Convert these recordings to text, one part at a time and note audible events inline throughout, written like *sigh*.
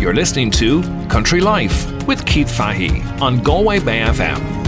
You're listening to Country Life with Keith Fahy on Galway Bay FM.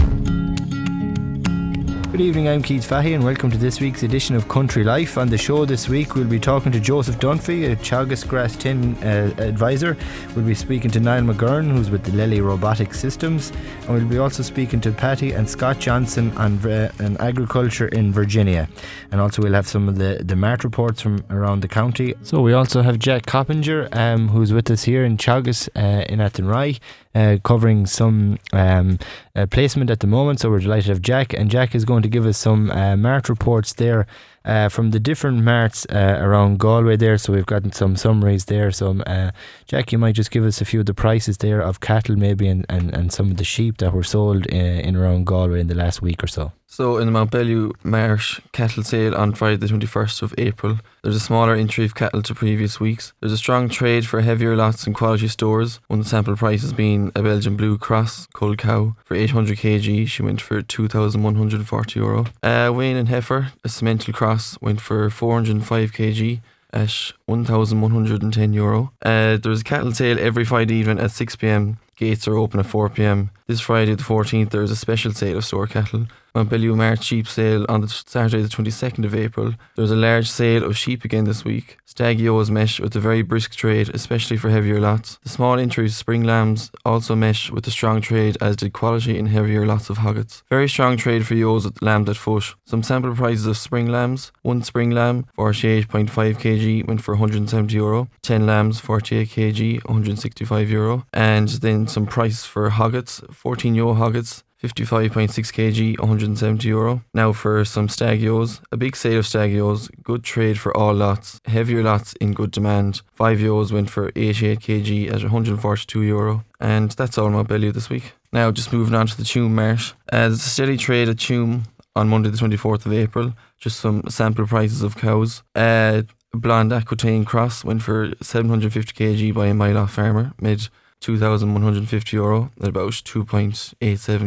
Good evening, I'm Keith Fahy, and welcome to this week's edition of Country Life. On the show this week, we'll be talking to Joseph Dunphy, a Teagasc Grass 10 uh, advisor. We'll be speaking to Niall McGauran, who's with the Lely Robotic Systems, and we'll be also speaking to Patty and Scott Johnson on, uh, on agriculture in Virginia. And also, we'll have some of the, the mart reports from around the county. So, we also have Jack Coppinger, um, who's with us here in Teagasc uh, in Athenry uh, covering some um, uh, placement at the moment. So we're delighted to have Jack, and Jack is going to give us some uh, mart reports there uh, from the different marts uh, around Galway there. So we've gotten some summaries there. So uh, Jack, you might just give us a few of the prices there of cattle maybe and, and, and some of the sheep that were sold in, uh, in around Galway in the last week or so. So in the Mountbellew Marsh cattle sale on Friday the 21st of April, there's a smaller entry of cattle to previous weeks. There's a strong trade for heavier lots and quality stores. One sample prices being a Belgian Blue Cross cull cow for 800 kg. She went for 2,140 euro. Uh, weanling heifer, a Simmental Cross, went for 405 kg at 1,110 euro. Uh, there's a cattle sale every Friday evening at 6 pm. Gates are open at 4 pm. This Friday the 14th, there's a special sale of store cattle. Mountbellew March sheep sale on the Saturday the 22nd of April. There's a large sale of sheep again this week. Stagios mesh with a very brisk trade, especially for heavier lots. The small entries spring lambs also mesh with a strong trade, as did quality in heavier lots of hoggets. Very strong trade for ewes at lambs at foot. Some sample prices of spring lambs. One spring lamb, 48.5 kg, went for 170 euro. 10 lambs, 48 kg, 165 euro. And then some price for hoggets, 14 euro hoggets. 55.6 kg, 170 euro. Now for some stagios, a big sale of stagios, good trade for all lots, heavier lots in good demand. 5 euros went for 88 kg at 142 euro. And that's all my value this week. Now just moving on to the Tuam Marsh. Uh, a steady trade at Tuam on Monday the 24th of April. Just some sample prices of cows. Uh, blonde Aquitaine Cross went for 750 kg by a mile off farmer, made 2,150 euro at about 2.87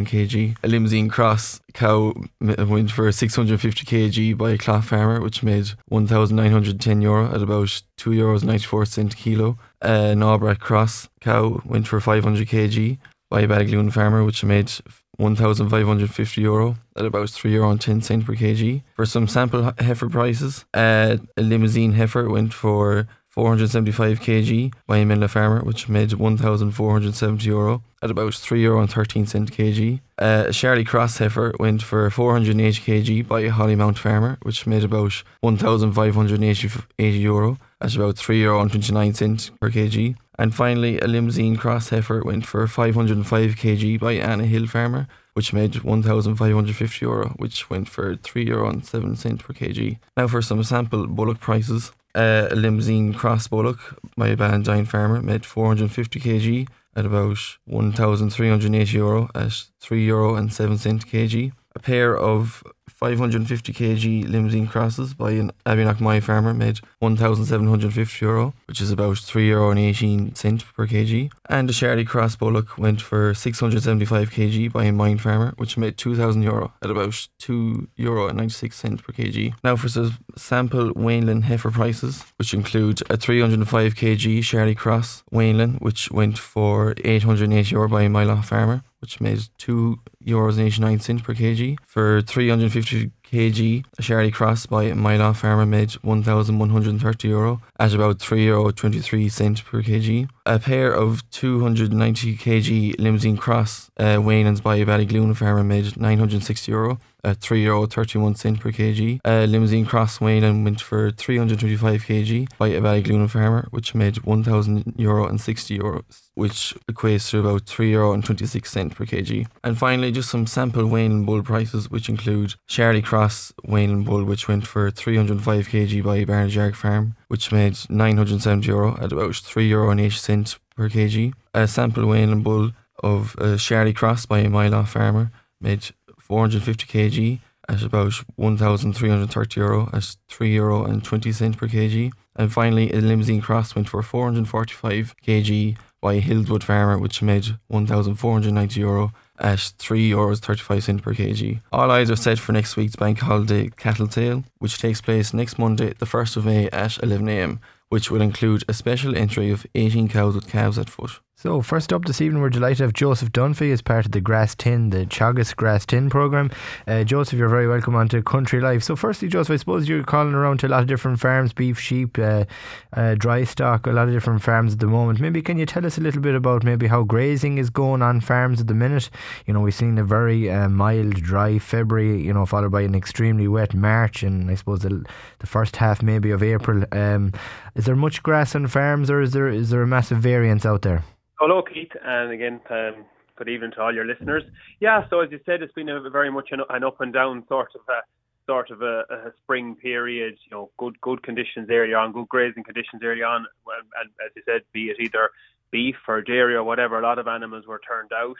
kg. A Limousin cross cow went for 650 kg by a cloth farmer, which made 1,910 euro at about 2 euros 94 cent kilo. A Nawbrat cross cow went for 500 kg by a Ballygloon farmer, which made 1,550 euro at about 3 euro and 10 cent per kg. For some sample heifer prices, uh, a Limousin heifer went for 475 kg by a Minla farmer, which made 1,470 euro at about 3 euro and 13 cent kg. Uh, a Charlie Cross heifer went for 480 kg by a Hollymount farmer, which made about 1,580 euro at about 3 euro and 29 cent per kg. And finally, a Limousin cross heifer went for 505 kg by Anna Hill farmer, which made 1,550 euro, which went for 3 euro and 7 cent per kg. Now for some sample bullock prices. Uh, a Limousin cross bullock by a Ballantyne farmer made 450 kg at about 1,380 euro at 3 euro and 7 cent kg. A pair of 550 kg Limousin crosses by an Abbeyknock farmer made 1,750 euro, which is about 3 euro and 18 cent per kg. And a Charlie Cross Bullock went for 675 kg by a Mine farmer, which made 2,000 euro at about 2 euro and 96 cent per kg. Now for some sample weanling heifer prices, which include a 305 kg Charlie Cross weanling, which went for 880 euro by a Mile farmer which made two euros and eighty nine cent per kg. For three hundred fifty kg, a Charlie Cross by Milo Farmer made one thousand one hundred thirty euro at about three euro twenty three cent per kg. A pair of two hundred ninety kg Limousin cross uh, weanlings by Ballygloon Farmer made nine hundred sixty euro at three euro thirty one cent per kg. A Limousin cross weanling went for three hundred twenty five kg by a Ballygloon Farmer, which made one thousand euro and sixty euros, which equates to about three euro and twenty six cent per kg. And finally, just some sample weanling bull prices, which include Charlie Cross weanling bull, which went for three hundred five kg by Barnajark Farm, which made nine hundred seventy euro at about three euro and eighty cent per kg. A sample weanling bull of Charlie Cross by a Mile Farmer made 450 kg at about 1,330 euro at 3 euro and 20 cent per kg. And finally, a Limousin cross went for 445 kg by a Hillswood farmer, which made 1,490 euro at 3 euros 35 cent per kg. All eyes are set for next week's bank holiday cattle sale, which takes place next Monday, the 1st of May at 11am which will include a special entry of 18 cows with calves at foot. So, first up this evening, we're delighted to have Joseph Dunphy as part of the Grass 10, the Teagasc Grass 10 programme. Uh, Joseph, you're very welcome onto Country Life. So, firstly, Joseph, I suppose you're calling around to a lot of different farms beef, sheep, uh, uh, dry stock, a lot of different farms at the moment. Maybe can you tell us a little bit about maybe how grazing is going on farms at the minute? You know, we've seen a very uh, mild, dry February, you know, followed by an extremely wet March, and I suppose the, the first half maybe of April. Um, is there much grass on farms, or is there is there a massive variance out there? Hello, Keith, and again, um, good evening to all your listeners. Yeah, so as you said, it's been a very much an, an up and down sort of a sort of a, a, spring period. You know, good good conditions early on, good grazing conditions early on, and, and as you said, be it either beef or dairy or whatever, a lot of animals were turned out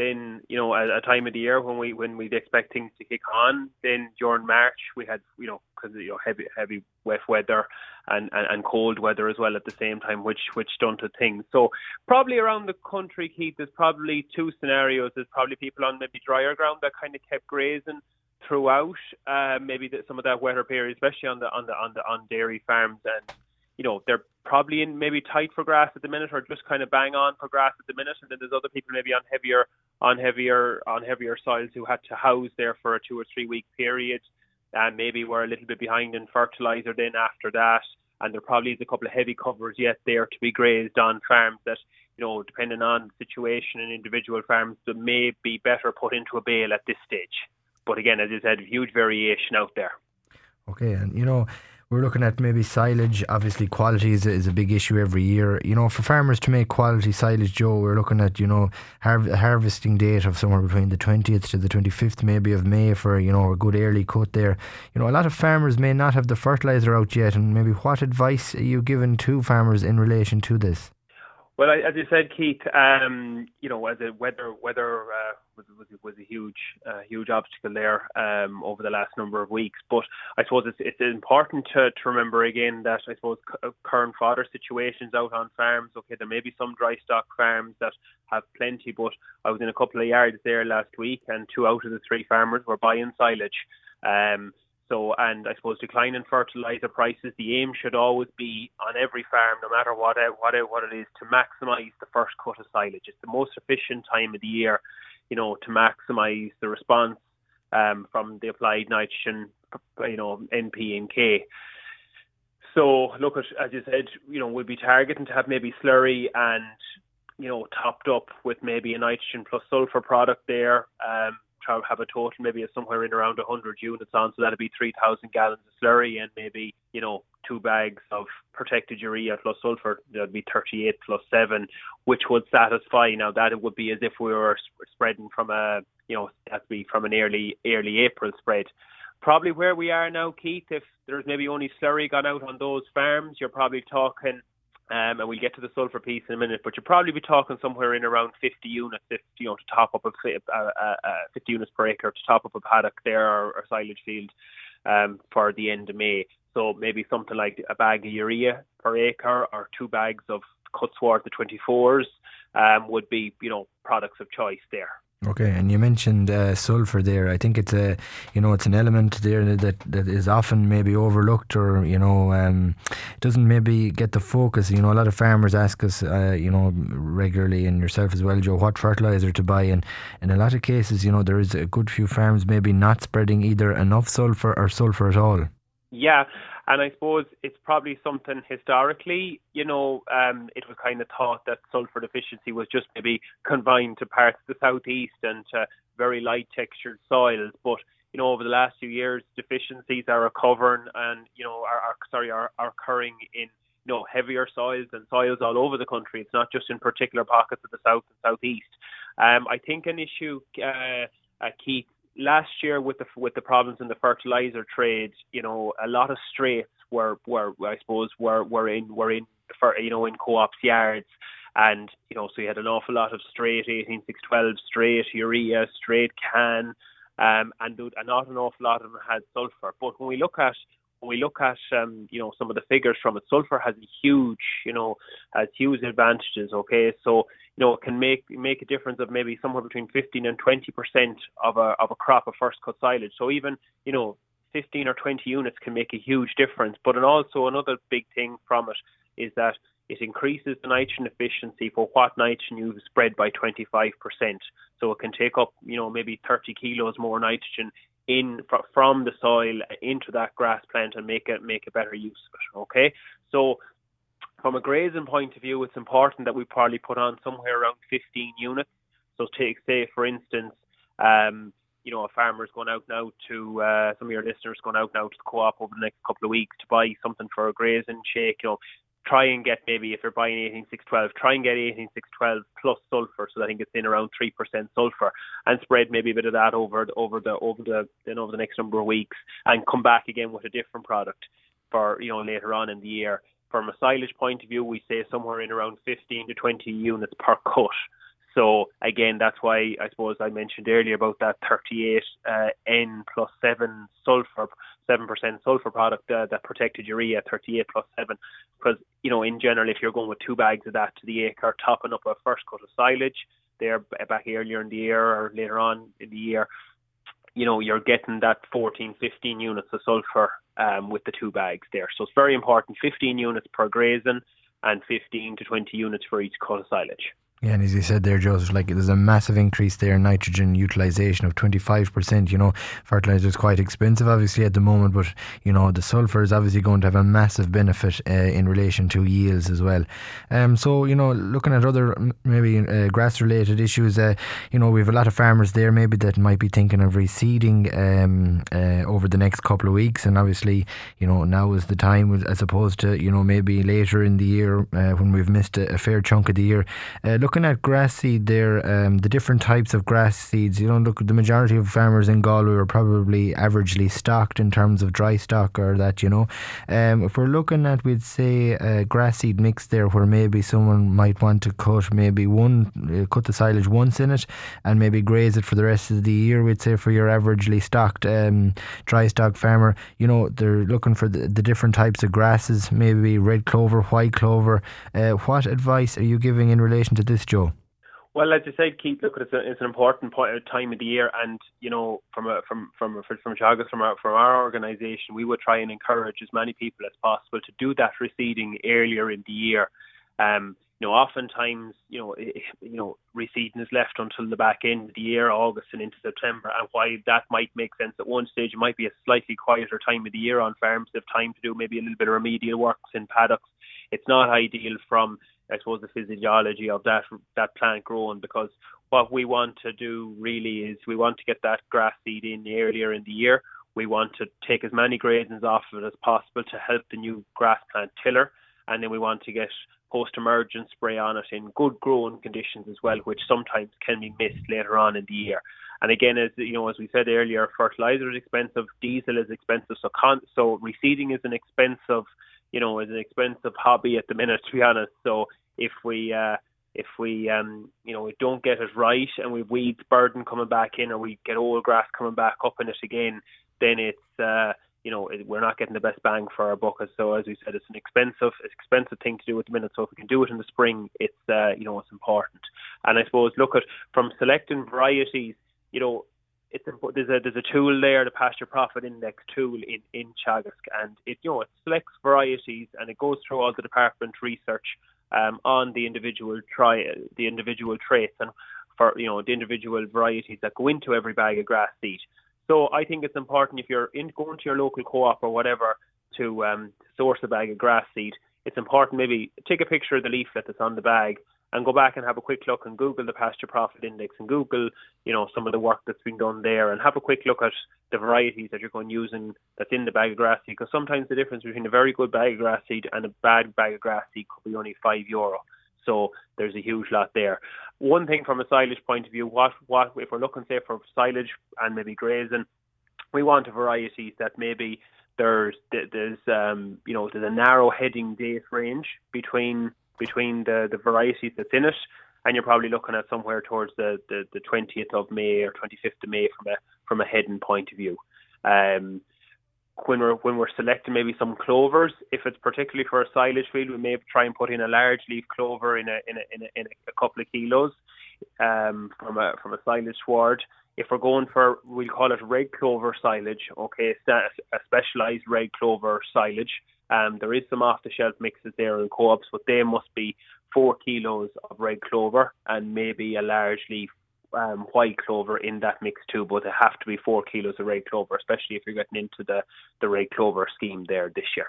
then you know a, a time of the year when we when we'd expect things to kick on. Then during March we had you know because you know heavy heavy wet weather and, and and cold weather as well at the same time, which which stunted things. So probably around the country, Keith, there's probably two scenarios. There's probably people on maybe drier ground that kind of kept grazing throughout uh, maybe the, some of that wetter period, especially on the on the on the on dairy farms and you know, they're probably in maybe tight for grass at the minute or just kind of bang on for grass at the minute and then there's other people maybe on heavier on heavier on heavier soils who had to house there for a two or three week period and maybe were a little bit behind in fertilizer then after that. And there probably is a couple of heavy covers yet there to be grazed on farms that you know depending on the situation and individual farms that may be better put into a bale at this stage. But again as I said huge variation out there. Okay and you know we're looking at maybe silage. Obviously, quality is a, is a big issue every year. You know, for farmers to make quality silage, Joe, we're looking at you know har- harvesting date of somewhere between the twentieth to the twenty fifth, maybe of May for you know a good early cut there. You know, a lot of farmers may not have the fertilizer out yet, and maybe what advice are you giving to farmers in relation to this? Well, as you said, Keith, um, you know, as a weather weather uh, was was was a huge uh, huge obstacle there um, over the last number of weeks. But I suppose it's it's important to, to remember again that I suppose uh, current fodder situations out on farms. Okay, there may be some dry stock farms that have plenty, but I was in a couple of yards there last week, and two out of the three farmers were buying silage. Um, so, and I suppose declining fertilizer prices, the aim should always be on every farm, no matter what what what it is, to maximise the first cut of silage. It's the most efficient time of the year, you know, to maximise the response um, from the applied nitrogen, you know, NP and K. So, look at as you said, you know, we'll be targeting to have maybe slurry and you know topped up with maybe a nitrogen plus sulfur product there. Um, have a total maybe of somewhere in around 100 units on, so that'd be 3,000 gallons of slurry and maybe you know two bags of protected urea plus sulfur. That'd be 38 plus seven, which would satisfy. Now that it would be as if we were spreading from a you know that'd be from an early early April spread. Probably where we are now, Keith. If there's maybe only slurry gone out on those farms, you're probably talking um, and we'll get to the sulfur piece in a minute, but you'll probably be talking somewhere in around 50 units, if you know, to top up a uh, uh, uh, 50 units per acre to top up a paddock there or, or silage field um, for the end of May. So maybe something like a bag of urea per acre or two bags of cut swarth the 24s um, would be, you know, products of choice there. Okay, and you mentioned uh, sulfur there. I think it's a, you know, it's an element there that, that is often maybe overlooked or you know, um, doesn't maybe get the focus. You know, a lot of farmers ask us, uh, you know, regularly, and yourself as well, Joe, what fertilizer to buy. And in a lot of cases, you know, there is a good few farms maybe not spreading either enough sulfur or sulfur at all. Yeah, and I suppose it's probably something historically, you know, um, it was kind of thought that sulfur deficiency was just maybe confined to parts of the southeast and to very light textured soils. But you know, over the last few years, deficiencies are recovering and you know are, are sorry are, are occurring in you know heavier soils and soils all over the country. It's not just in particular pockets of the south and southeast. Um, I think an issue, uh, uh, Keith, last year with the with the problems in the fertilizer trade, you know, a lot of straits were were I suppose were were in were in for you know in co-ops yards, and you know so you had an awful lot of straight 18612 straight urea straight CAN, um, and not an awful lot of them had sulfur. But when we look at we look at um, you know some of the figures from it, sulfur has a huge you know has huge advantages. Okay, so you know it can make make a difference of maybe somewhere between 15 and 20 percent of a of a crop of first cut silage. So even you know 15 or 20 units can make a huge difference. But and also another big thing from it is that it increases the nitrogen efficiency for what nitrogen you've spread by 25%. So it can take up, you know, maybe 30 kilos more nitrogen in from the soil into that grass plant and make it make a better use of it. Okay, so from a grazing point of view, it's important that we probably put on somewhere around 15 units. So take say for instance, um, you know, a farmer's going out now to uh, some of your listeners going out now to the co-op over the next couple of weeks to buy something for a grazing shake. You know, try and get maybe if you're buying 18612, try and get 18612 plus sulfur, so I think it's in around three percent sulfur, and spread maybe a bit of that over over the over the then over the next number of weeks, and come back again with a different product for you know later on in the year. From a silage point of view, we say somewhere in around 15 to 20 units per cut. So again, that's why I suppose I mentioned earlier about that 38 uh, N plus seven sulfur, seven percent sulfur product uh, that protected urea 38 plus seven. Because you know, in general, if you're going with two bags of that to the acre, topping up a first cut of silage there back earlier in the year or later on in the year, you know, you're getting that 14, 15 units of sulfur um, with the two bags there. So it's very important. 15 units per grazing and 15 to 20 units for each cut of silage. Yeah, and as you said there, Joseph, like there's a massive increase there in nitrogen utilization of 25%. You know, fertilizer is quite expensive, obviously, at the moment, but, you know, the sulfur is obviously going to have a massive benefit uh, in relation to yields as well. Um, so, you know, looking at other maybe uh, grass related issues, uh, you know, we have a lot of farmers there maybe that might be thinking of reseeding um, uh, over the next couple of weeks. And obviously, you know, now is the time as opposed to, you know, maybe later in the year uh, when we've missed a, a, fair chunk of the year. Uh, look looking at grass seed there, um, the different types of grass seeds, you know, look, the majority of farmers in Galway are probably averagely stocked in terms of dry stock or that, you know. Um, if we're looking at, we'd say, a grass seed mix there where maybe someone might want to cut maybe one, uh, cut the silage once in it and maybe graze it for the rest of the year, we'd say, for your averagely stocked um, dry stock farmer, you know, they're looking for the, the different types of grasses, maybe red clover, white clover. Uh, what advice are you giving in relation to this? This, Joe? Well, as you said, Keith, look, it's, a, it's an important point, uh, time of the year, and you know, from a, from from from Teagasc, from our from our organisation, we would try and encourage as many people as possible to do that reseeding earlier in the year. Um, you know, oftentimes, you know, you know, reseeding is left until the back end of the year, August and into September. And why that might make sense at one stage, it might be a slightly quieter time of the year on farms. They have time to do maybe a little bit of remedial works in paddocks. It's not ideal from I suppose the physiology of that that plant growing because what we want to do really is we want to get that grass seed in earlier in the year. We want to take as many grazings off of it as possible to help the new grass plant tiller, and then we want to get post-emergent spray on it in good growing conditions as well, which sometimes can be missed later on in the year. And again, as you know, as we said earlier, fertilizer is expensive, diesel is expensive, so con- so reseeding is an expensive, you know, is an expensive hobby at the minute, *laughs* to be honest. So if we uh, if we um, you know we don't get it right and we weeds burden coming back in or we get old grass coming back up in it again, then it's uh, you know it, we're not getting the best bang for our buck. So as we said, it's an expensive it's expensive thing to do at the minute. So if we can do it in the spring, it's uh, you know it's important. And I suppose look at from selecting varieties, you know it's there's a there's a tool there, the pasture profit index tool in in Teagasc, and it you know it selects varieties and it goes through all the department research um, on the individual try the individual traits and for you know the individual varieties that go into every bag of grass seed. So I think it's important if you're in, going to your local co-op or whatever to um, source a bag of grass seed. It's important maybe take a picture of the leaflet that's on the bag and go back and have a quick look and Google the pasture profit index and Google, you know, some of the work that's been done there and have a quick look at the varieties that you're going using that's in the bag of grass seed because sometimes the difference between a very good bag of grass seed and a bad bag of grass seed could be only five euro. So there's a huge lot there. One thing from a silage point of view, what what if we're looking say for silage and maybe grazing, we want a variety that maybe there's there's um you know there's a narrow heading date range between between the, the varieties that's in it, and you're probably looking at somewhere towards the, the, the 20th of May or 25th of May from a from a heading point of view. Um, when we're when we're selecting maybe some clovers, if it's particularly for a silage field, we may try and put in a large leaf clover in a in a in a, in a couple of kilos um, from a from a silage sward. if we're going for, we'll call it red clover silage, okay, a specialised red clover silage. Um, there is some off-the-shelf mixes there in co-ops, but they must be four kilos of red clover and maybe a large leaf um, white clover in that mix too, but it have to be four kilos of red clover, especially if you're getting into the, the red clover scheme there this year.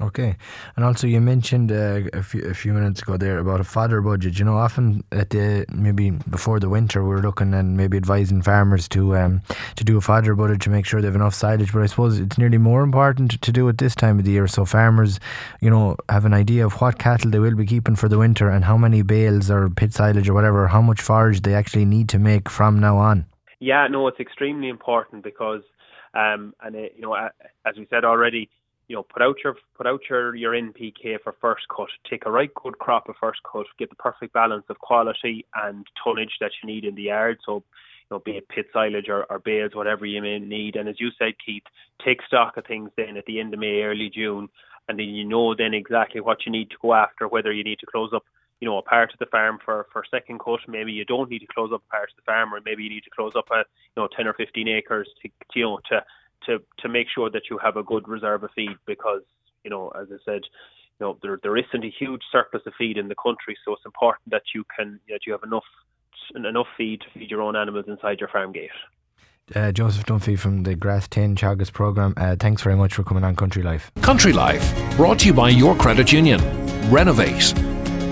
Okay, and also you mentioned uh, a, few, a few minutes ago there about a fodder budget. You know, often at the maybe before the winter, we're looking and maybe advising farmers to um, to do a fodder budget to make sure they have enough silage. But I suppose it's nearly more important to do it this time of the year, so farmers, you know, have an idea of what cattle they will be keeping for the winter and how many bales or pit silage or whatever, how much forage they actually need to make from now on. Yeah, no, it's extremely important because, um, and it, you know, as we said already you know, put out your put out your your NPK for first cut. Take a right good crop of first cut. Get the perfect balance of quality and tonnage that you need in the yard. So, you know, be it pit silage or, or bales, whatever you may need. And as you said, Keith, take stock of things then at the end of May, early June, and then you know then exactly what you need to go after. Whether you need to close up, you know, a part of the farm for for second cut. Maybe you don't need to close up a part of the farm, or maybe you need to close up a you know ten or fifteen acres to you know to to to make sure that you have a good reserve of feed because you know as I said you know there there isn't a huge surplus of feed in the country so it's important that you can that you have enough enough feed to feed your own animals inside your farm gate. Uh, Joseph Dunphy from the Grass 10 Teagasc programme. Uh, thanks very much for coming on Country Life. Country Life, brought to you by your credit union. Renovate.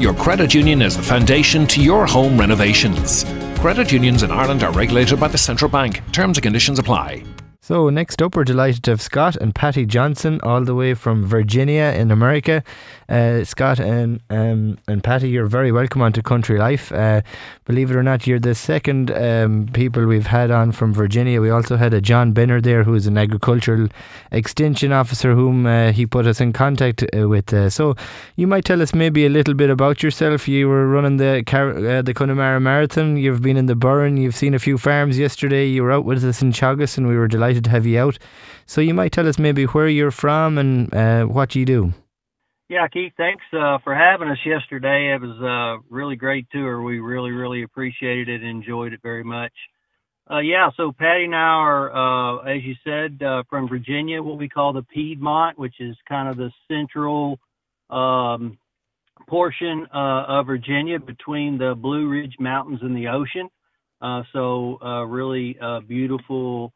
Your credit union is the foundation to your home renovations. Credit unions in Ireland are regulated by the Central Bank. Terms and conditions apply. So, next up, we're delighted to have Scott and Patty Johnson, all the way from Virginia in America. Uh, Scott and um, and Patty, you're very welcome onto Country Life. Uh, believe it or not, you're the second um, people we've had on from Virginia. We also had a John Binner there, who is an agricultural extension officer, whom uh, he put us in contact uh, with. Uh, so, you might tell us maybe a little bit about yourself. You were running the Car- uh, the Connemara Marathon. You've been in the Burren. You've seen a few farms yesterday. You were out with us in Teagasc, and we were delighted to have you out. So you might tell us maybe where you're from and uh, what you do. Yeah, Keith, thanks uh, for having us yesterday. It was a really great tour. We really, really appreciated it and enjoyed it very much. Uh, yeah, so Patty and I are, uh, as you said, uh, from Virginia, what we call the Piedmont, which is kind of the central um, portion uh, of Virginia between the Blue Ridge Mountains and the ocean. Uh, so, uh, really beautiful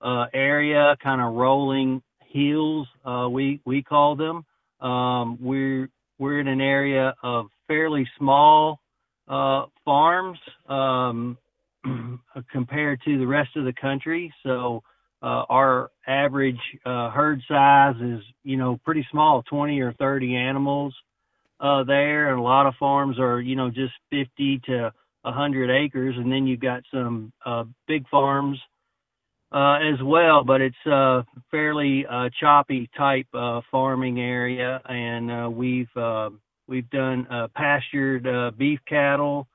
uh, area, kind of rolling hills. Uh, we we call them. Um, we're we're in an area of fairly small uh, farms um, *clears throat* compared to the rest of the country. So uh, our average uh, herd size is you know pretty small, 20 or 30 animals uh, there, and a lot of farms are you know just 50 to 100 acres, and then you've got some big farms uh, as well, but it's a fairly uh, choppy type uh, farming area, and uh, we've uh, we've done uh, pastured beef cattle.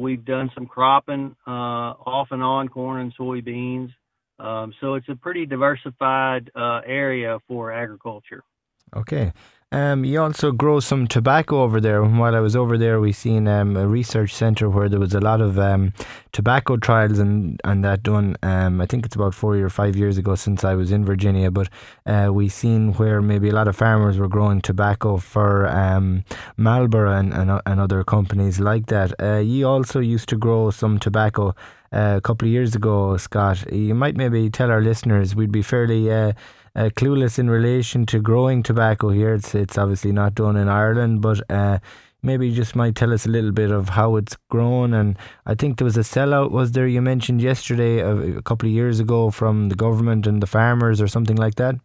We've done some cropping off and on corn and soybeans. Um, so it's a pretty diversified area for agriculture. Okay. Um, you also grow some tobacco over there. While I was over there, we seen um, a research centre where there was a lot of um, tobacco trials and, and that done. Um, I think it's about four or five years ago since I was in Virginia, but uh, we seen where maybe a lot of farmers were growing tobacco for um, Marlboro and, and, and other companies like that. Uh, you also used to grow some tobacco uh, a couple of years ago, Scott. You might maybe tell our listeners we'd be fairly uh, uh, clueless in relation to growing tobacco here. It's it's obviously not done in Ireland, but uh, maybe you just might tell us a little bit of how it's grown. And I think there was a sellout, was there? You mentioned yesterday a, a couple of years ago from the government and the farmers or something like that.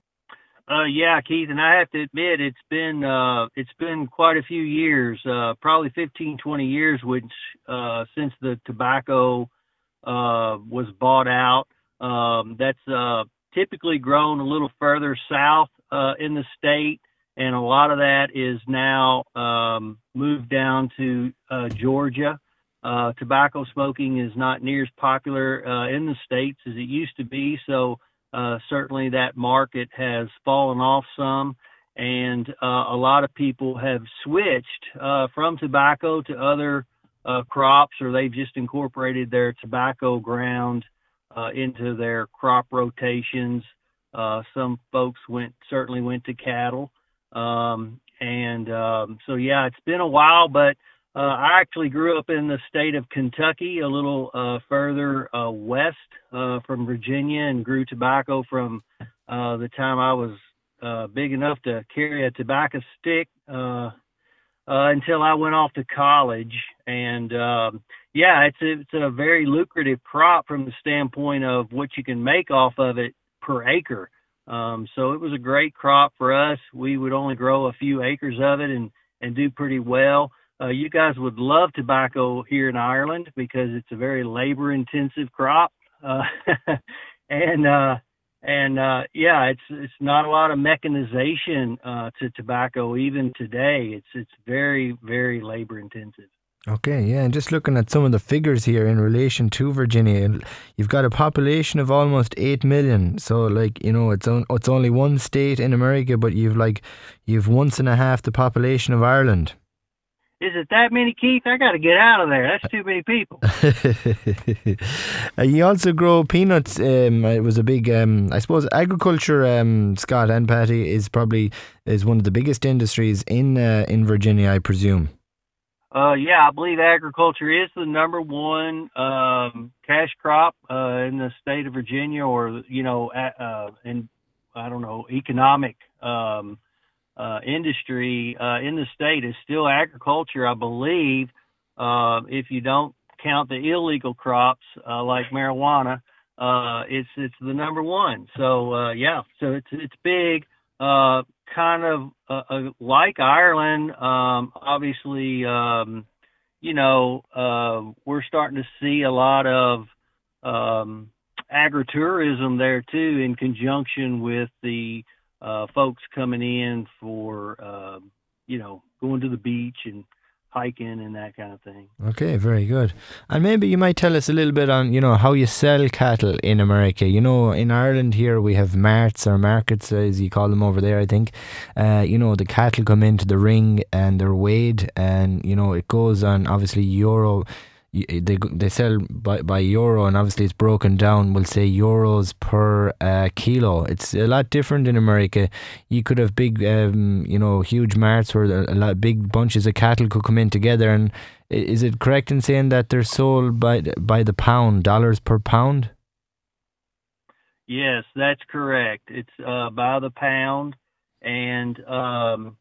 Uh, yeah, Keith, and I have to admit it's been uh, it's been quite a few years, uh, probably 15, 20 years, which uh, since the tobacco uh, was bought out. Um, that's uh, typically grown a little further south uh, in the state, and a lot of that is now um, moved down to uh, Georgia. Uh, tobacco smoking is not near as popular uh, in the states as it used to be, so uh, certainly that market has fallen off some, and uh, a lot of people have switched from tobacco to other crops, or they've just incorporated their tobacco ground uh, into their crop rotations. Uh, some folks went certainly went to cattle, um, and um, so yeah, it's been a while. But uh, I actually grew up in the state of Kentucky, a little uh, further uh, west uh, from Virginia, and grew tobacco from uh, the time I was uh, big enough to carry a tobacco stick uh, uh, until I went off to college. And um, yeah, it's a, it's a very lucrative crop from the standpoint of what you can make off of it per acre. Um, so it was a great crop for us. We would only grow a few acres of it and and do pretty well. Uh, you guys would love tobacco here in Ireland because it's a very labor intensive crop. Uh, *laughs* and uh, and uh, yeah, it's it's not a lot of mechanization uh, to tobacco even today. It's it's very very labor intensive. Okay, yeah, and just looking at some of the figures here in relation to Virginia, you've got a population of almost eight million. So, like you know, it's on, it's only one state in America, but you've like you've once and a half the population of Ireland. Is it that many, Keith? I got to get out of there. That's too many people. *laughs* uh, you also grow peanuts. Um, it was a big, um, I suppose, agriculture. Um, Scott and Patty is probably is one of the biggest industries in uh, in Virginia, I presume. Uh, yeah, I believe agriculture is the number one um, cash crop uh, in the state of Virginia, or you know, uh, in I don't know, economic um, uh, industry uh, in the state is still agriculture. I believe uh, if you don't count the illegal crops uh, like marijuana, uh, it's it's the number one. So uh, yeah, so it's it's big. Uh, kind of uh, uh, like Ireland, um, obviously, um, you know, uh, we're starting to see a lot of um, agritourism there too, in conjunction with the uh, folks coming in for, uh, you know, going to the beach and hiking and that kind of thing. Okay, very good. And maybe you might tell us a little bit on, you know, how you sell cattle in America. You know, in Ireland here we have marts or markets, as you call them over there, I think. Uh, you know, the cattle come into the ring and they're weighed, and you know it goes on obviously euro they they sell by, by euro and obviously it's broken down we'll say euros per uh, kilo. It's a lot different in America. You could have big um, you know huge marts where a lot big bunches of cattle could come in together and is it correct in saying that they're sold by by the pound dollars per pound? Yes that's correct. It's uh, by the pound and um,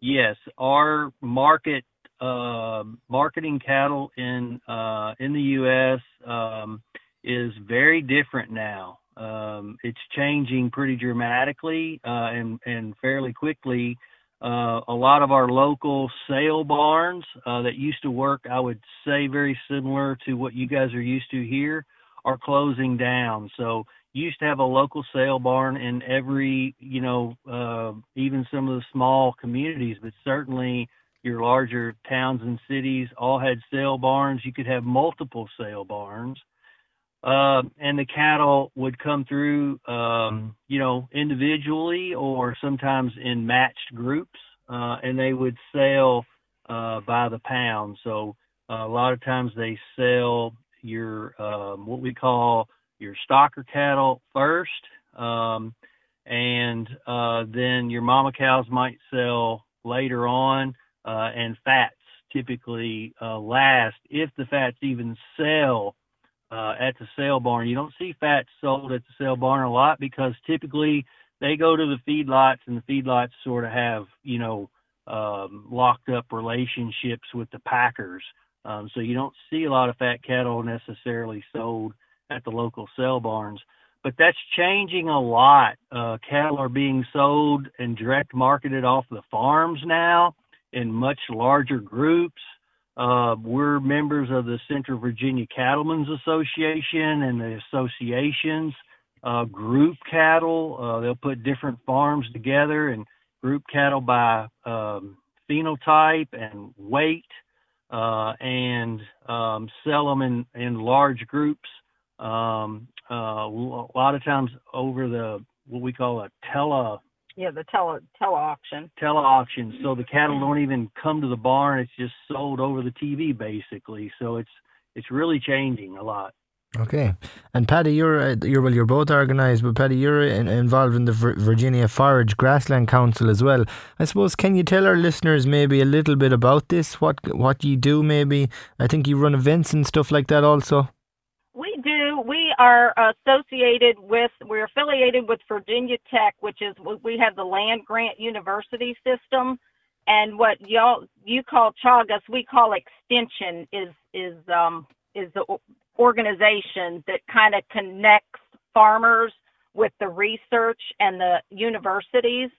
yes our market marketing cattle in uh, in the U.S. Um, is very different now. Um, it's changing pretty dramatically uh, and and fairly quickly. Uh, a lot of our local sale barns uh, that used to work, I would say, very similar to what you guys are used to here, are closing down. So used to have a local sale barn in every, you know, uh, even some of the small communities, but certainly your larger towns and cities all had sale barns. You could have multiple sale barns. Uh, and the cattle would come through, um, you know, individually or sometimes in matched groups, uh, and they would sell uh, by the pound. So uh, a lot of times they sell your um, what we call your stocker cattle first, um, and uh, then your mama cows might sell later on uh, and fats typically uh, last if the fats even sell uh, at the sale barn. You don't see fats sold at the sale barn a lot because typically they go to the feedlots and the feedlots sort of have you know um, locked up relationships with the packers. Um, so you don't see a lot of fat cattle necessarily sold at the local sale barns. But that's changing a lot. Uh, cattle are being sold and direct marketed off the farms now in much larger groups. Uh, we're members of the Central Virginia Cattlemen's Association and the associations uh, group cattle. Uh, they'll put different farms together and group cattle by um, phenotype and weight uh, and um, sell them in, in large groups. Um, uh, a lot of times over the what we call a tele yeah, the tele tele auction. Tele auction. So the cattle don't even come to the barn. It's just sold over the TV basically. So it's it's really changing a lot. Okay, and Patty, you're uh, you're well, you're both organised, but Patty, you're in, involved in the Virginia Forage Grassland Council as well. I suppose can you tell our listeners maybe a little bit about this? What what you do? Maybe I think you run events and stuff like that also. Are associated with. We're affiliated with Virginia Tech, which is we have the land grant university system, and what y'all you call Teagasc, we call extension is is um is the organization that kind of connects farmers with the research and the universities.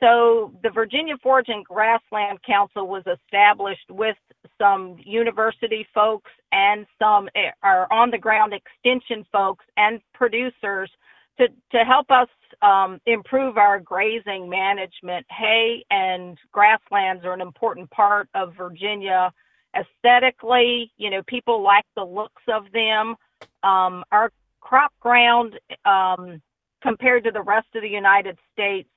So the Virginia Forage and Grassland Council was established with some university folks and some are eh, on the ground extension folks and producers to, to help us um, improve our grazing management. Hay and grasslands are an important part of Virginia aesthetically, you know, people like the looks of them. Um, our crop ground, um, compared to the rest of the United States,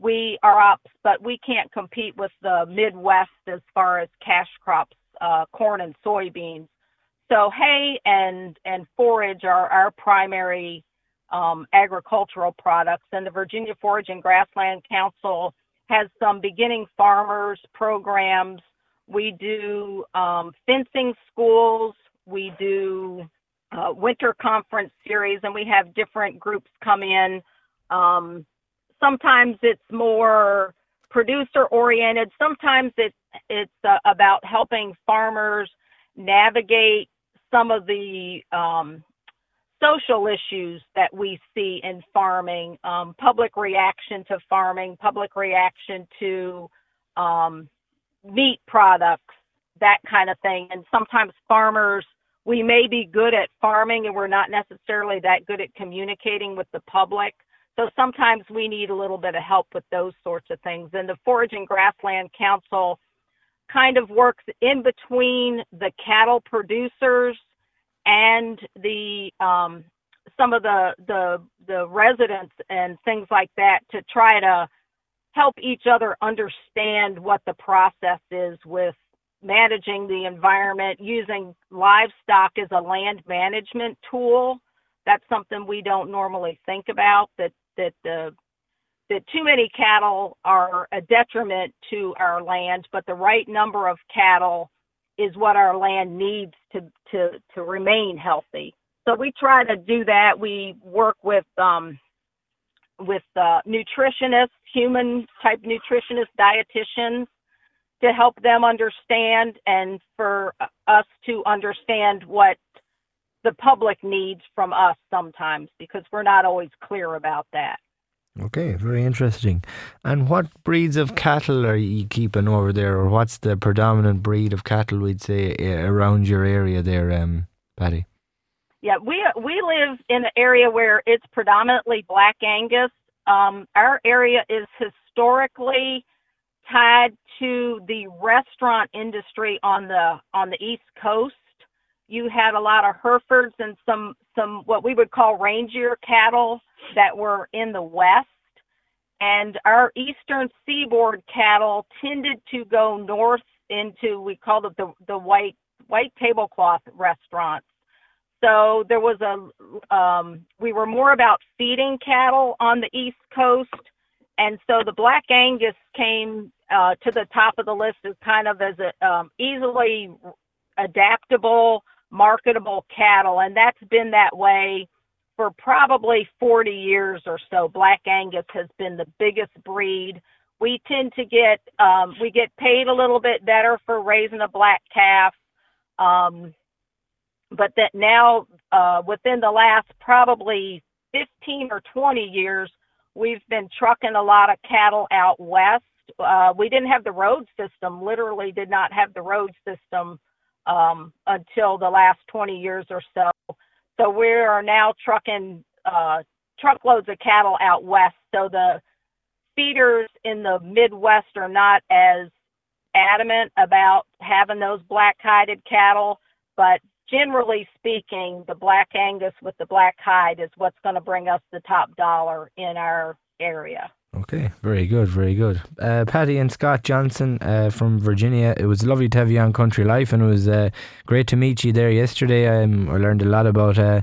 we are up, but we can't compete with the Midwest as far as cash crops, uh, corn and soybeans. So hay and and forage are our primary um, agricultural products, and the Virginia Forage and Grassland Council has some beginning farmers programs we do um, fencing schools. We do uh, winter conference series, and we have different groups come in. Um, sometimes it's more producer oriented. Sometimes it's it's uh, about helping farmers navigate some of the um, social issues that we see in farming, um, public reaction to farming, public reaction to um, meat products, that kind of thing. And sometimes farmers, we may be good at farming and we're not necessarily that good at communicating with the public. So sometimes we need a little bit of help with those sorts of things. And the Forage and Grassland Council kind of works in between the cattle producers and the um, some of the the the residents and things like that to try to help each other understand what the process is with managing the environment, using livestock as a land management tool. That's something we don't normally think about. That that the that too many cattle are a detriment to our land, but the right number of cattle is what our land needs to to to remain healthy. So we try to do that. We work with um, with uh, nutritionists, human type nutritionists, dietitians to help them understand and for us to understand what the public needs from us sometimes because we're not always clear about that. Okay, very interesting. And what breeds of cattle are you keeping over there, or what's the predominant breed of cattle we'd say eh, around your area there, um, Patty? Yeah, we we live in an area where it's predominantly black Angus. Um, our area is historically tied to the restaurant industry on the on the East Coast. You had a lot of Herefords and some some what we would call reindeer cattle that were in the west. And our eastern seaboard cattle tended to go north into we called it the the white white tablecloth restaurants. So there was a, um, we were more about feeding cattle on the East Coast. And so the Black Angus came uh, to the top of the list as kind of as a um, easily adaptable, marketable cattle. And that's been that way for probably 40 years or so. Black Angus has been the biggest breed. We tend to get, um, we get paid a little bit better for raising a black calf. Um, but that now uh, within the last probably 15 or 20 years, we've been trucking a lot of cattle out west. Uh, we didn't have the road system, literally did not have the road system um, until the last 20 years or so. So we are now trucking uh, truckloads of cattle out west. So the feeders in the Midwest are not as adamant about having those black hided cattle, but generally speaking, the black Angus with the black hide is what's going to bring us the top dollar in our area. Okay, very good, very good. Uh, Patty and Scott Johnson uh, from Virginia. It was lovely to have you on Country Life, and it was uh, great to meet you there yesterday. Um, I learned a lot about uh,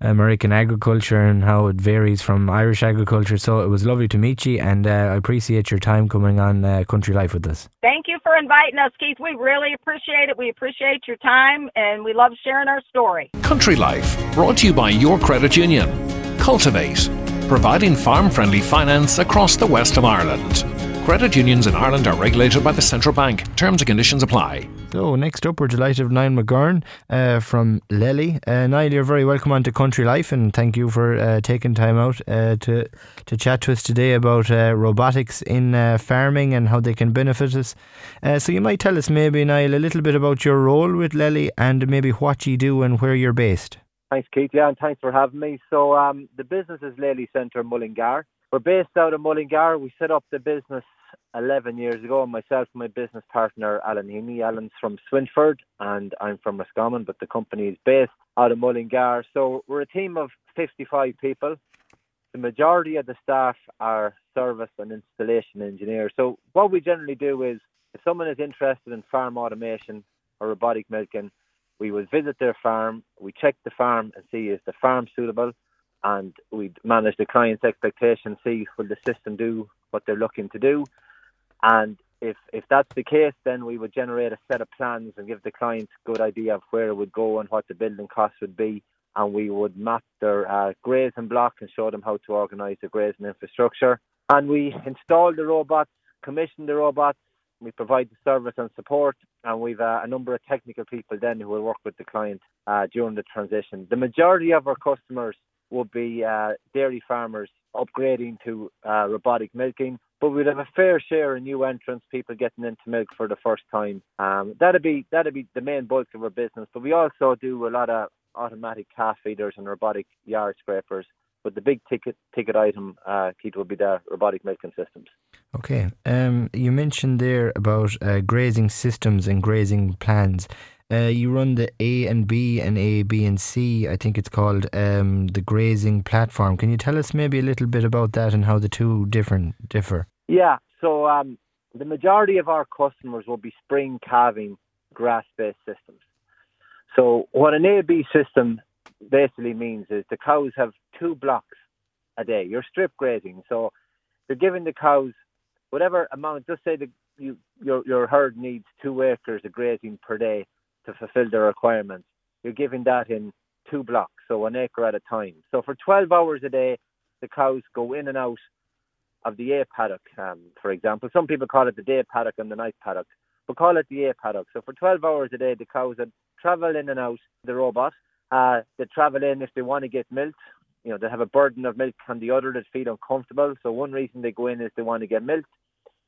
American agriculture and how it varies from Irish agriculture. So it was lovely to meet you, and uh, I appreciate your time coming on uh, Country Life with us. Thank you for inviting us, Keith. We really appreciate it. We appreciate your time, and we love sharing our story. Country Life, brought to you by your credit union. Cultivate providing farm friendly finance across the west of Ireland. Credit unions in Ireland are regulated by the central bank. Terms and conditions apply. So, next up, we're delighted with Niall McGauran uh, from Lely. Uh, Niall, you're very welcome on to Country Life, and thank you for uh, taking time out uh, to, to chat to us today about uh, robotics in uh, farming and how they can benefit us. So, you might tell us maybe, Niall, a little bit about your role with Lely and maybe what you do and where you're based. Thanks, Keith. Yeah, and thanks for having me. So, um, the business is Lely Centre Mullingar. We're based out of Mullingar. We set up the business 11 years ago. Myself and my business partner, Alan Heaney. Alan's from Swinford and I'm from Roscommon, but the company is based out of Mullingar. So, we're a team of 55 people. The majority of the staff are service and installation engineers. So, what we generally do is if someone is interested in farm automation or robotic milking, we would visit their farm, we check the farm and see is the farm suitable, and we'd manage the client's expectations, see will the system do what they're looking to do, and if if that's the case, then we would generate a set of plans and give the client a good idea of where it would go and what the building costs would be, and we would map their uh, grazing block and show them how to organise the grazing infrastructure, and we install the robots, commission the robots, we provide the service and support, and we've uh, a number of technical people then who will work with the client uh, during the transition. The majority of our customers would be uh, dairy farmers upgrading to uh, robotic milking, but we'd have a fair share of new entrants, people getting into milk for the first time. Um, that'd be that'd be the main bulk of our business, but we also do a lot of automatic calf feeders and robotic yard scrapers but the big ticket ticket item, uh, Keith, would be the robotic milking systems. Okay. Um, you mentioned there about uh, grazing systems and grazing plans. Uh, you run the A and B and A, B and C. I think it's called um, the grazing platform. Can you tell us maybe a little bit about that and how the two different differ? Yeah. So um, the majority of our customers will be spring calving grass-based systems. So what an A B system basically means is the cows have two blocks a day. You're strip grazing, so you're giving the cows whatever amount. Just say that you your your herd needs two acres of grazing per day to fulfil their requirements. You're giving that in two blocks, so an acre at a time. So for 12 hours a day, the cows go in and out of the A paddock, um, for example. Some people call it the day paddock and the night paddock, but call it the A paddock. So for 12 hours a day, the cows would travel in and out the robot uh, they travel in if they want to get milked. You know, they have a burden of milk on the other that feel uncomfortable. So one reason they go in is they want to get milked.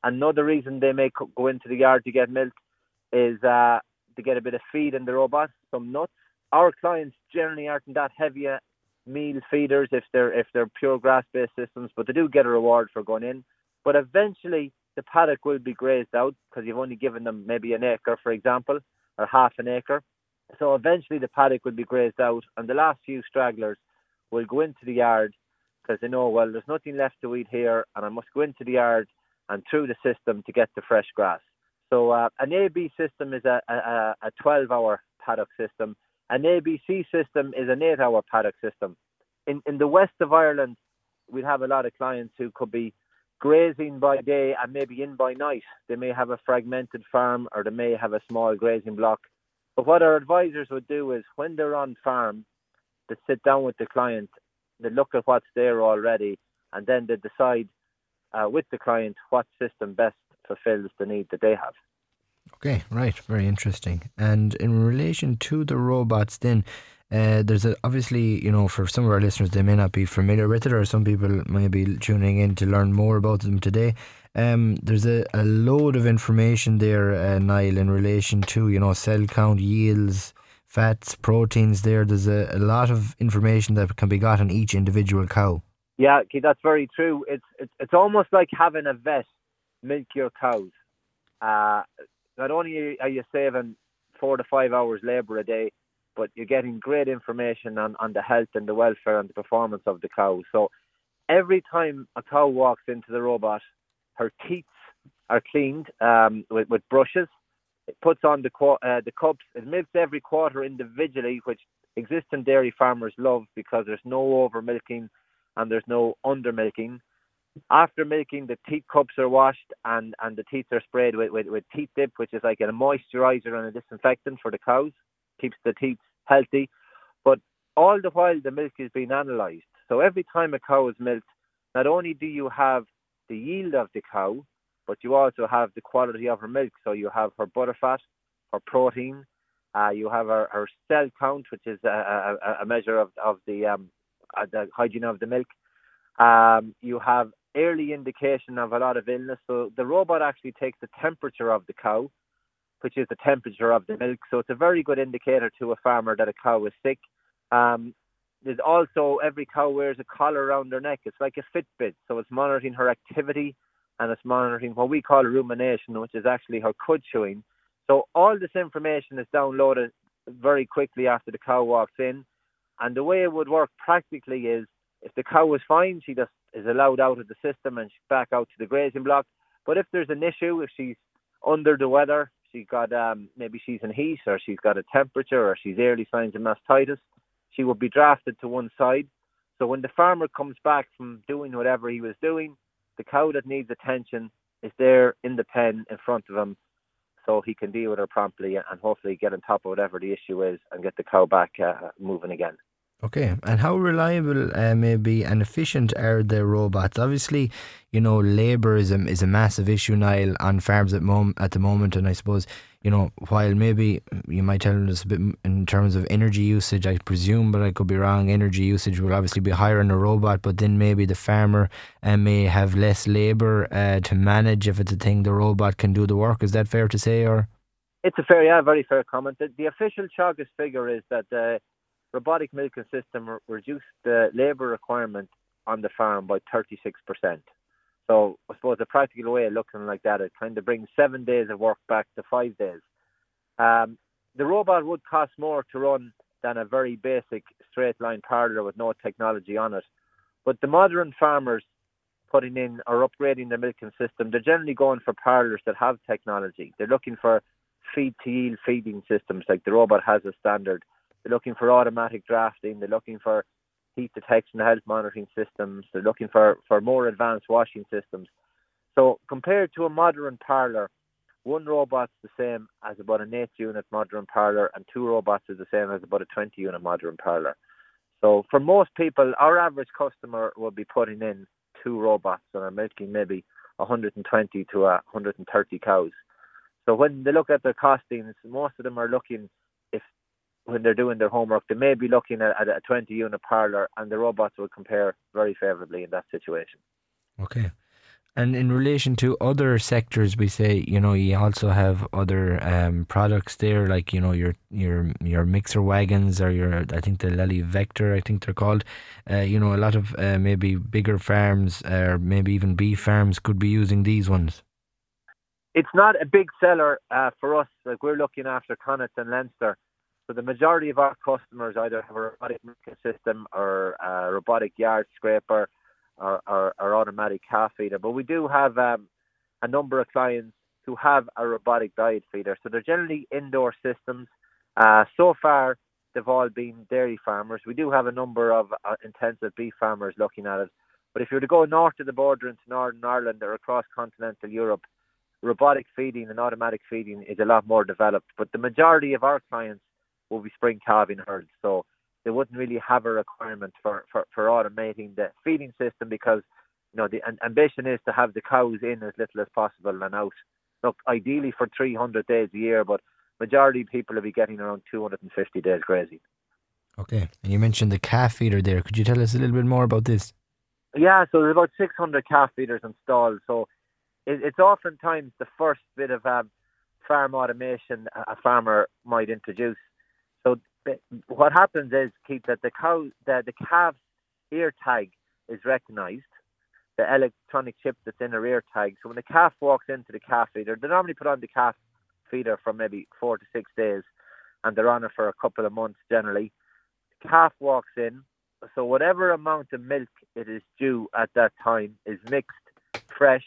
Another reason they may go into the yard to get milk is uh, to get a bit of feed in the robot, some nuts. Our clients generally aren't that heavy meal feeders if they're if they're pure grass based systems, but they do get a reward for going in. But eventually the paddock will be grazed out because you've only given them maybe an acre, for example, or half an acre. So eventually the paddock will be grazed out, and the last few stragglers will go into the yard because they know, well, there's nothing left to eat here, and I must go into the yard and through the system to get the fresh grass. So uh, an AB system is a, a, a 12 hour paddock system. An ABC system is an 8 hour paddock system. In, in the west of Ireland, we'd have a lot of clients who could be grazing by day and maybe in by night. They may have a fragmented farm or they may have a small grazing block but what our advisors would do is when they're on farm, they sit down with the client, they look at what's there already, and then they decide uh, with the client what system best fulfills the need that they have. Okay, right, very interesting. And in relation to the robots, then uh, there's a, obviously, you know, for some of our listeners, they may not be familiar with it, or some people may be tuning in to learn more about them today. Um, there's a, a load of information there, uh, Niall, in relation to you know cell count, yields, fats, proteins. There, there's a, a lot of information that can be got on each individual cow. Yeah, that's very true. It's it's it's almost like having a vet milk your cows. Uh, not only are you saving four to five hours labour a day, but you're getting great information on, on the health and the welfare and the performance of the cows. So every time a cow walks into the robot, her teats are cleaned um, with, with brushes. It puts on the uh, the cups. It milks every quarter individually, which existing dairy farmers love because there's no over milking and there's no under milking. After milking, the teat cups are washed and, and the teats are sprayed with, with, with teat dip, which is like a moisturizer and a disinfectant for the cows, keeps the teats healthy. But all the while, the milk is being analysed. So every time a cow is milked, not only do you have the yield of the cow, but you also have the quality of her milk. So you have her butterfat, her protein, uh, you have her, her cell count, which is a, a, a measure of, of the, um, uh, the hygiene of the milk. Um, you have early indication of a lot of illness. So the robot actually takes the temperature of the cow, which is the temperature of the milk. So it's a very good indicator to a farmer that a cow is sick. Um, there's also every cow wears a collar around their neck. It's like a Fitbit, so it's monitoring her activity and it's monitoring what we call rumination, which is actually her cud chewing. So all this information is downloaded very quickly after the cow walks in, and the way it would work practically is if the cow is fine, she just is allowed out of the system and she's back out to the grazing block. But if there's an issue, if she's under the weather, she's got um, maybe she's in heat or she's got a temperature or she's early signs of mastitis, she will be drafted to one side. So when the farmer comes back from doing whatever he was doing, the cow that needs attention is there in the pen in front of him so he can deal with her promptly and hopefully get on top of whatever the issue is and get the cow back uh, moving again. Okay, and how reliable, uh, maybe, and efficient are the robots? Obviously, you know, labour is a, is a massive issue, Niall, on farms at, mom- at the moment. And I suppose, you know, while maybe you might tell us a bit in terms of energy usage, I presume, but I could be wrong. Energy usage will obviously be higher in a robot, but then maybe the farmer uh, may have less labour uh, to manage if it's a thing the robot can do the work. Is that fair to say, or? It's a fair, yeah, very fair comment. The, the official Teagasc figure is that uh, robotic milking system re- reduced the labour requirement on the farm by 36%. So I suppose a practical way of looking like that, it kind of brings seven days of work back to five days. Um, the robot would cost more to run than a very basic straight line parlour with no technology on it. But the modern farmers putting in or upgrading their milking system, they're generally going for parlours that have technology. They're looking for feed to yield feeding systems like the robot has a standard. They're looking for automatic drafting. They're looking for heat detection, health monitoring systems. They're looking for, for more advanced washing systems. So compared to a modern parlour, one robot's the same as about an eight unit modern parlour, and two robots is the same as about a 20 unit modern parlour. So for most people, our average customer will be putting in two robots and are milking maybe 120 to 130 cows. So when they look at their costings, most of them are looking when they're doing their homework, they may be looking at, at a 20 unit parlour, and the robots will compare very favourably in that situation. Okay. And in relation to other sectors, we say you know you also have other um, products there, like you know your your your mixer wagons or your I think the Lely Vector, I think they're called. Uh, you know, a lot of uh, maybe bigger farms or maybe even beef farms could be using these ones. It's not a big seller uh, for us. Like we're looking after Connacht and Leinster, so the majority of our customers either have a robotic system or a robotic yard scraper or, or, or automatic calf feeder. But we do have um, a number of clients who have a robotic diet feeder. So they're generally indoor systems. Uh, so far, they've all been dairy farmers. We do have a number of uh, intensive beef farmers looking at it. But if you were to go north of the border into Northern Ireland or across continental Europe, robotic feeding and automatic feeding is a lot more developed. But the majority of our clients will be spring calving herds. So they wouldn't really have a requirement for, for, for automating the feeding system because you know the ambition is to have the cows in as little as possible and out. Look, ideally for 300 days a year, but majority of people will be getting around 250 days grazing. Okay, and you mentioned the calf feeder there. Could you tell us a little bit more about this? Yeah, so there's about 600 calf feeders installed. So it, it's oftentimes the first bit of um, farm automation a farmer might introduce. So what happens is, Keith, that the cow, the, the calf's ear tag is recognised, the electronic chip that's in her ear tag. So when the calf walks into the calf feeder, they normally put on the calf feeder for maybe four to six days, and they're on it for a couple of months generally. The calf walks in, so whatever amount of milk it is due at that time is mixed, fresh,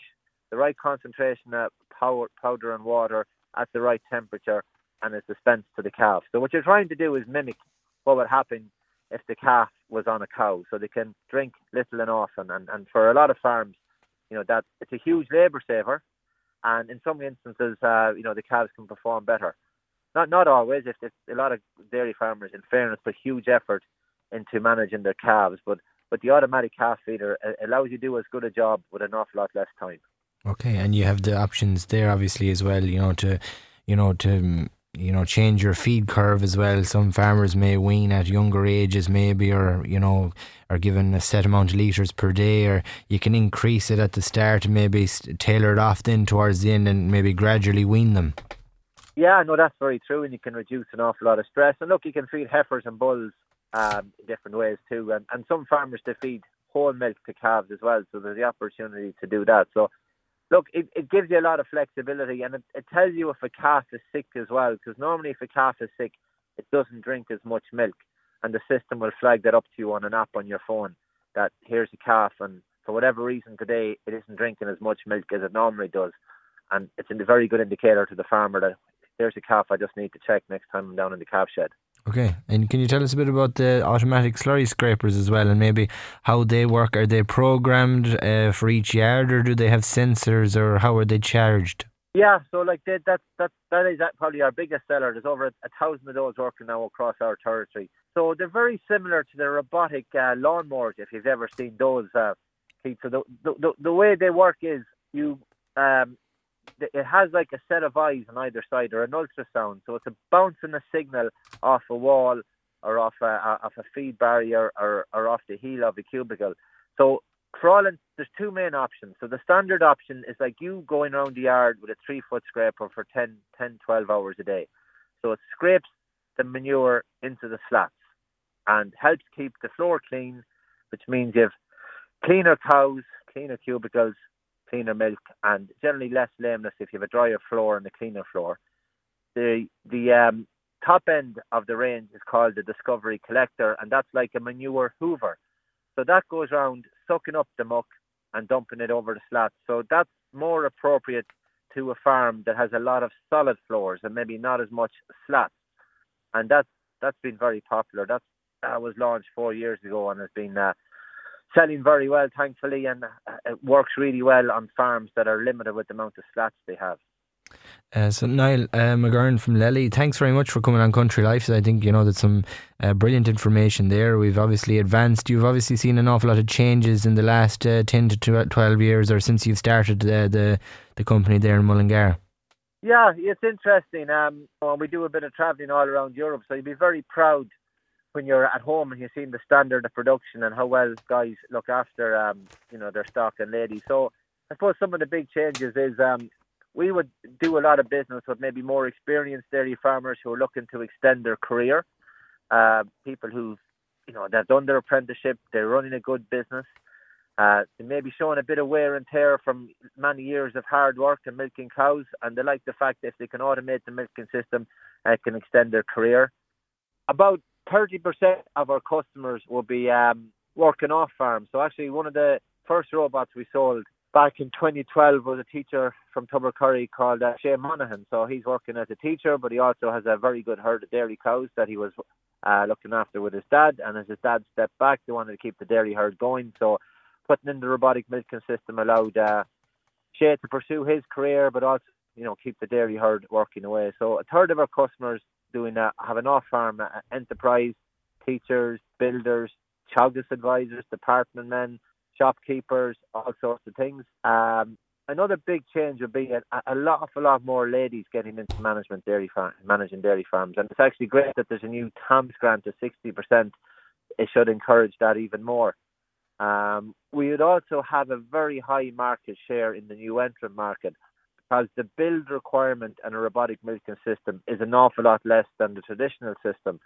the right concentration of powder, powder and water at the right temperature, and a dispensed to the calf. So what you're trying to do is mimic what would happen if the calf was on a cow, so they can drink little and often. And, and for a lot of farms, you know that it's a huge labour saver, and in some instances, uh, you know the calves can perform better. Not not always. If, if a lot of dairy farmers, in fairness, put huge effort into managing their calves, but but the automatic calf feeder allows you to do as good a job with an awful lot less time. Okay, and you have the options there, obviously, as well. You know to, you know to you know change your feed curve as well. Some farmers may wean at younger ages, maybe, or you know are given a set amount of liters per day, or you can increase it at the start maybe tailor it off then towards the end, and maybe gradually wean them. Yeah, no, that's very true, and you can reduce an awful lot of stress. And look, you can feed heifers and bulls um, in different ways too, and, and some farmers they feed whole milk to calves as well, so there's the opportunity to do that. So, look, it, it gives you a lot of flexibility, and it, it tells you if a calf is sick as well, because normally if a calf is sick, it doesn't drink as much milk, and the system will flag that up to you on an app on your phone that here's a calf, and for whatever reason today it isn't drinking as much milk as it normally does, and it's a very good indicator to the farmer that there's a calf I just need to check next time I'm down in the calf shed. Okay, and can you tell us a bit about the automatic slurry scrapers as well, and maybe how they work? Are they programmed uh, for each yard, or do they have sensors, or how are they charged? Yeah, so like they, that that that is probably our biggest seller. There's over a, a thousand of those working now across our territory. So they're very similar to the robotic uh, lawnmowers if you've ever seen those. Uh, So the, the the way they work is you um, it has like a set of eyes on either side or an ultrasound. So it's a bouncing a signal off a wall or off a, off a feed barrier or, or off the heel of a cubicle. So for all, there's two main options. So the standard option is like you going around the yard with a three foot scraper for 10, 10, 12 hours a day. So it scrapes the manure into the slats and helps keep the floor clean, which means you have cleaner cows, cleaner cubicles, cleaner milk, and generally less lameness if you have a drier floor and a cleaner floor. The the um, top end of the range is called the Discovery Collector, and that's like a manure hoover. So that goes around sucking up the muck and dumping it over the slats. So that's more appropriate to a farm that has a lot of solid floors and maybe not as much slats. And that's that's been very popular. That's that was launched four years ago and has been uh, selling very well, thankfully, and uh, it works really well on farms that are limited with the amount of slats they have. Uh, so Niall uh, McGauran from Lely, thanks very much for coming on Country Life. I think you know that's some uh, brilliant information there. We've obviously advanced. You've obviously seen an awful lot of changes in the last uh, ten to twelve years, or since you've started the the company there in Mullingar. Yeah, it's interesting. Um, we do a bit of travelling all around Europe, so you'd be very proud when you're at home and you're seeing the standard of production and how well guys look after um, you know their stock and ladies. So I suppose some of the big changes is um, we would do a lot of business with maybe more experienced dairy farmers who are looking to extend their career. Uh, people who you know they've done their apprenticeship, they're running a good business. Uh, they may be showing a bit of wear and tear from many years of hard work and milking cows, and they like the fact that if they can automate the milking system, it can extend their career. About 30% of our customers will be um, working off farm. So actually, one of the first robots we sold back in 2012 was a teacher from Tubbercurry called uh, Shane Monaghan. So he's working as a teacher, but he also has a very good herd of dairy cows that he was uh, looking after with his dad. And as his dad stepped back, they wanted to keep the dairy herd going. So putting in the robotic milking system allowed uh, Shay to pursue his career, but also you know keep the dairy herd working away. So a third of our customers doing that, have an off-farm uh, enterprise, teachers, builders, Teagasc advisors, department men, shopkeepers, all sorts of things. Um, another big change would be a, a lot, a lot more ladies getting into management dairy farm, managing dairy farms, and it's actually great that there's a new TAMS grant of 60%. It should encourage that even more. Um, we would also have a very high market share in the new entrant market because the build requirement and a robotic milking system is an awful lot less than the traditional system.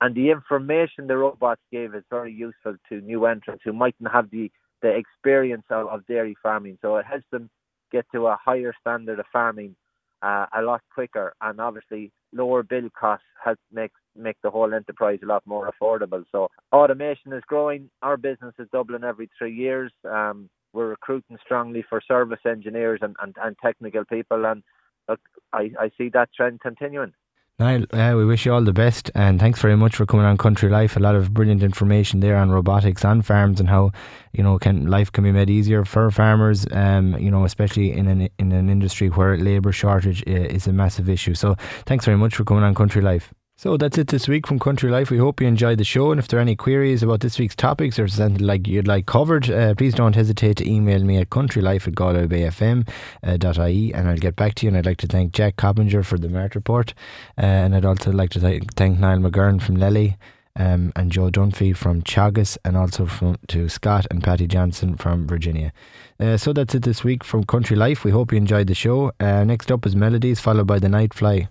And the information the robots give is very useful to new entrants who mightn't have the, the experience of, of dairy farming. So it helps them get to a higher standard of farming uh, a lot quicker. And obviously, lower build costs help make make the whole enterprise a lot more affordable. So automation is growing. Our business is doubling every three years. Um, we're recruiting strongly for service engineers and, and, and technical people, and look, I, I see that trend continuing. Niall, yeah, we wish you all the best and thanks very much for coming on Country Life. A lot of brilliant information there on robotics on farms and how you know can life can be made easier for farmers. Um, you know, especially in an in an industry where labour shortage is a massive issue. So thanks very much for coming on Country Life. So that's it this week from Country Life. We hope you enjoyed the show. And if there are any queries about this week's topics or something like you'd like covered, uh, please don't hesitate to email me at countrylife at galwaybayfm.ie uh, and I'll get back to you. And I'd like to thank Jack Coppinger for the Mart Report. Uh, and I'd also like to th- thank Niall McGauran from Lely. Um, and Joe Dunphy from Teagasc, and also from to Scott and Patty Johnson from Virginia. Uh, so that's it this week from Country Life. We hope you enjoyed the show. Uh, next up is Melodies, followed by The Night Fly.